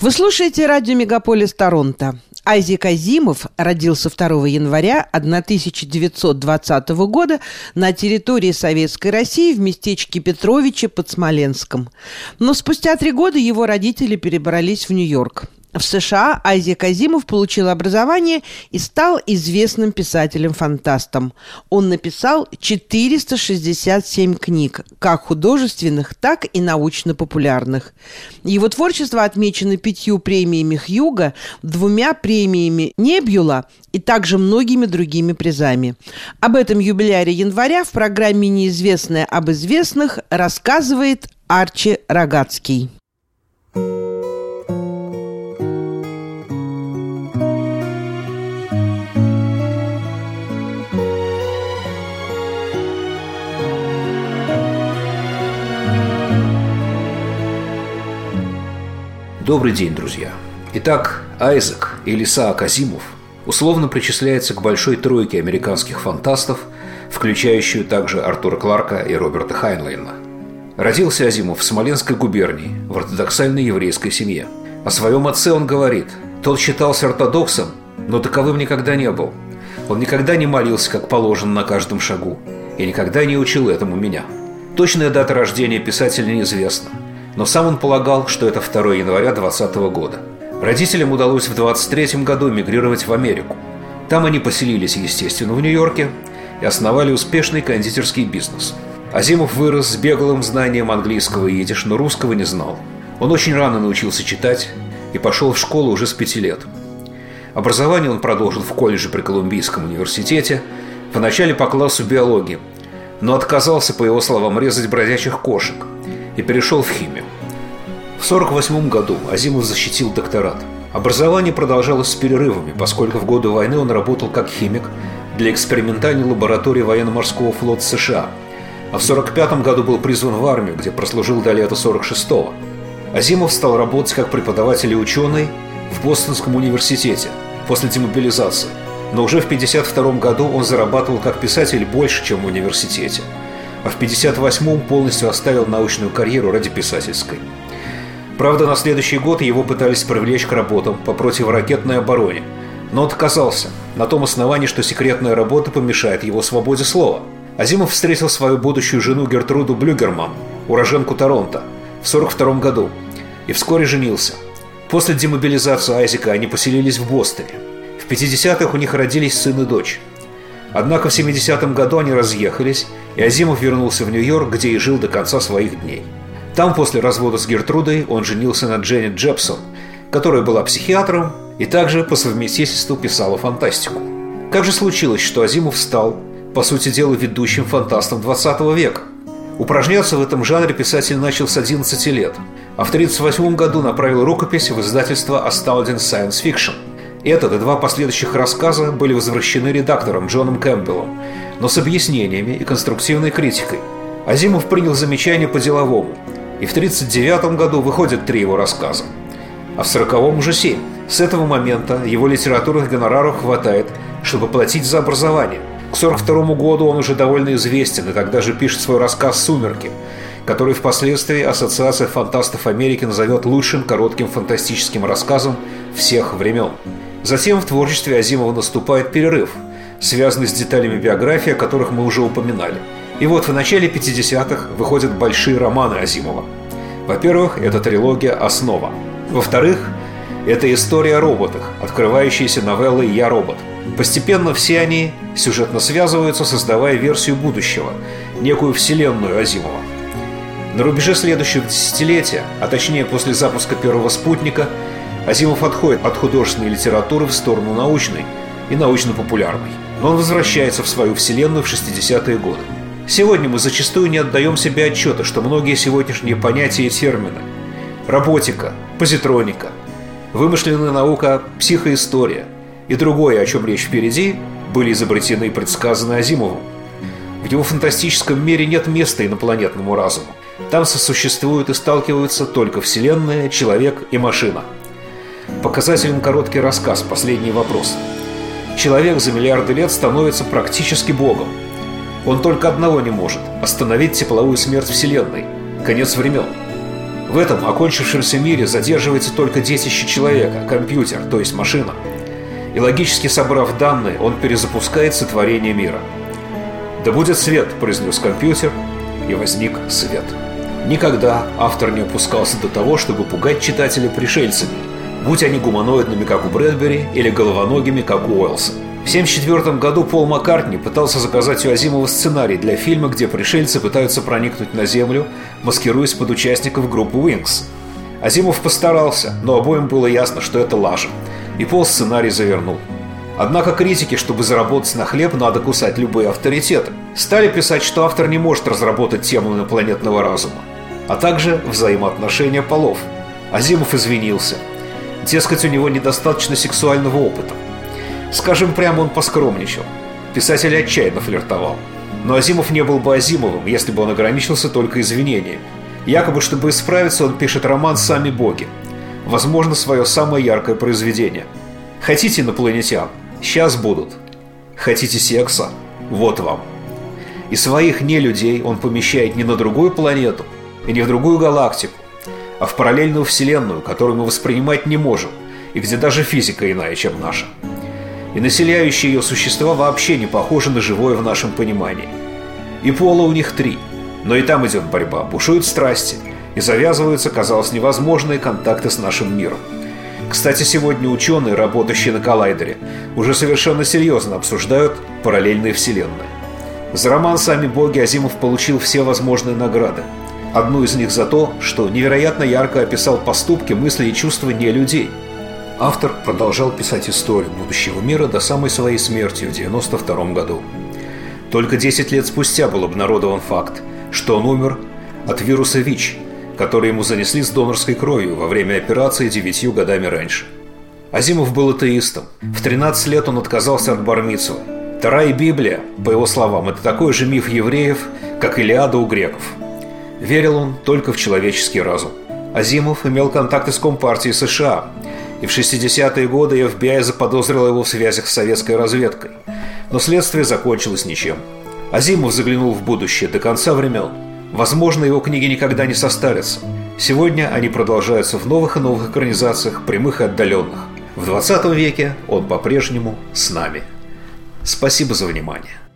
Вы слушаете радио «Мегаполис Торонто». Айзек Азимов родился 2 января 1920 года на территории Советской России в местечке Петровиче под Смоленском. Но спустя три года его родители перебрались в Нью-Йорк. В США Айзек Азимов получил образование и стал известным писателем-фантастом. Он написал 467 книг, как художественных, так и научно-популярных. Его творчество отмечено пятью премиями Хьюга, двумя премиями Небюла и также многими другими призами. Об этом юбиляре января в программе «Неизвестное об известных» рассказывает Арчи Рогацкий. Добрый день, друзья. Итак, Айзек или Исаак Азимов условно причисляется к большой тройке американских фантастов, включающую также Артура Кларка и Роберта Хайнлейна. Родился Азимов в Смоленской губернии, в ортодоксальной еврейской семье. О своем отце он говорит, тот считался ортодоксом, но таковым никогда не был. Он никогда не молился, как положено, на каждом шагу, и никогда не учил этому меня. Точная дата рождения писателя неизвестна – но сам он полагал, что это 2 января 2020 года. Родителям удалось в 23 году эмигрировать в Америку. Там они поселились, естественно, в Нью-Йорке и основали успешный кондитерский бизнес. Азимов вырос с беглым знанием английского и идиш, но русского не знал. Он очень рано научился читать и пошел в школу уже с пяти лет. Образование он продолжил в колледже при Колумбийском университете, вначале по классу биологии, но отказался, по его словам, резать бродячих кошек – и перешел в химию. В 1948 году Азимов защитил докторат. Образование продолжалось с перерывами, поскольку в годы войны он работал как химик для экспериментальной лаборатории военно-морского флота США, а в 1945 году был призван в армию, где прослужил до лета 1946 Азимов стал работать как преподаватель и ученый в Бостонском университете после демобилизации, но уже в 1952 году он зарабатывал как писатель больше, чем в университете – а в 58-м полностью оставил научную карьеру ради писательской. Правда, на следующий год его пытались привлечь к работам по противоракетной обороне, но отказался на том основании, что секретная работа помешает его свободе слова. Азимов встретил свою будущую жену Гертруду Блюгерман, уроженку Торонто, в 42 году и вскоре женился. После демобилизации Айзека они поселились в Бостоне. В 50-х у них родились сын и дочь. Однако в 70-м году они разъехались, и Азимов вернулся в Нью-Йорк, где и жил до конца своих дней. Там после развода с Гертрудой он женился на Дженнет Джепсон, которая была психиатром и также по совместительству писала фантастику. Как же случилось, что Азимов стал, по сути дела, ведущим фантастом 20 века? Упражняться в этом жанре писатель начал с 11 лет, а в 1938 году направил рукопись в издательство Astounding Science Fiction – этот и два последующих рассказа были возвращены редактором Джоном Кэмпбеллом, но с объяснениями и конструктивной критикой. Азимов принял замечания по-деловому, и в 1939 году выходят три его рассказа, а в 1940 уже семь. С этого момента его литературных гонораров хватает, чтобы платить за образование. К 1942 году он уже довольно известен и тогда же пишет свой рассказ «Сумерки», который впоследствии Ассоциация фантастов Америки назовет лучшим коротким фантастическим рассказом всех времен. Затем в творчестве Азимова наступает перерыв, связанный с деталями биографии, о которых мы уже упоминали. И вот в начале 50-х выходят большие романы Азимова. Во-первых, это трилогия «Основа». Во-вторых, это история о роботах, открывающиеся новеллы «Я робот». Постепенно все они сюжетно связываются, создавая версию будущего, некую вселенную Азимова. На рубеже следующего десятилетия, а точнее после запуска первого спутника – Азимов отходит от художественной литературы в сторону научной и научно-популярной. Но он возвращается в свою вселенную в 60-е годы. Сегодня мы зачастую не отдаем себе отчета, что многие сегодняшние понятия и термины – роботика, позитроника, вымышленная наука, психоистория и другое, о чем речь впереди, были изобретены и предсказаны Азимовым. В его фантастическом мире нет места инопланетному разуму. Там сосуществуют и сталкиваются только Вселенная, человек и машина – Показателен короткий рассказ «Последний вопрос». Человек за миллиарды лет становится практически богом. Он только одного не может – остановить тепловую смерть Вселенной. Конец времен. В этом окончившемся мире задерживается только детище человека, компьютер, то есть машина. И логически собрав данные, он перезапускает сотворение мира. «Да будет свет», – произнес компьютер, и возник свет. Никогда автор не опускался до того, чтобы пугать читателя пришельцами, будь они гуманоидными, как у Брэдбери, или головоногими, как у Уэллса – в 1974 году Пол Маккартни пытался заказать у Азимова сценарий для фильма, где пришельцы пытаются проникнуть на Землю, маскируясь под участников группы Wings. Азимов постарался, но обоим было ясно, что это лажа. И Пол сценарий завернул. Однако критики, чтобы заработать на хлеб, надо кусать любые авторитеты. Стали писать, что автор не может разработать тему инопланетного разума, а также взаимоотношения полов. Азимов извинился. Дескать, у него недостаточно сексуального опыта. Скажем прямо, он поскромничал. Писатель отчаянно флиртовал. Но Азимов не был бы Азимовым, если бы он ограничился только извинениями. Якобы, чтобы исправиться, он пишет роман «Сами боги». Возможно, свое самое яркое произведение. Хотите инопланетян? Сейчас будут. Хотите секса? Вот вам. И своих не людей он помещает не на другую планету и не в другую галактику, а в параллельную вселенную, которую мы воспринимать не можем, и где даже физика иная, чем наша и населяющие ее существа вообще не похожи на живое в нашем понимании. И пола у них три, но и там идет борьба, бушуют страсти, и завязываются, казалось, невозможные контакты с нашим миром. Кстати, сегодня ученые, работающие на коллайдере, уже совершенно серьезно обсуждают параллельные вселенные. За роман «Сами боги» Азимов получил все возможные награды. Одну из них за то, что невероятно ярко описал поступки, мысли и чувства не людей – Автор продолжал писать историю будущего мира до самой своей смерти в 1992 году. Только 10 лет спустя был обнародован факт, что он умер от вируса ВИЧ, который ему занесли с донорской кровью во время операции девятью годами раньше. Азимов был атеистом. В 13 лет он отказался от бармицу. И Библия, по его словам, это такой же миф евреев, как Илиада у греков. Верил он только в человеческий разум. Азимов имел контакты с Компартией США – и в 60-е годы FBI заподозрила его в связях с советской разведкой. Но следствие закончилось ничем. Азимов заглянул в будущее до конца времен. Возможно, его книги никогда не состарятся. Сегодня они продолжаются в новых и новых экранизациях, прямых и отдаленных. В 20 веке он по-прежнему с нами. Спасибо за внимание.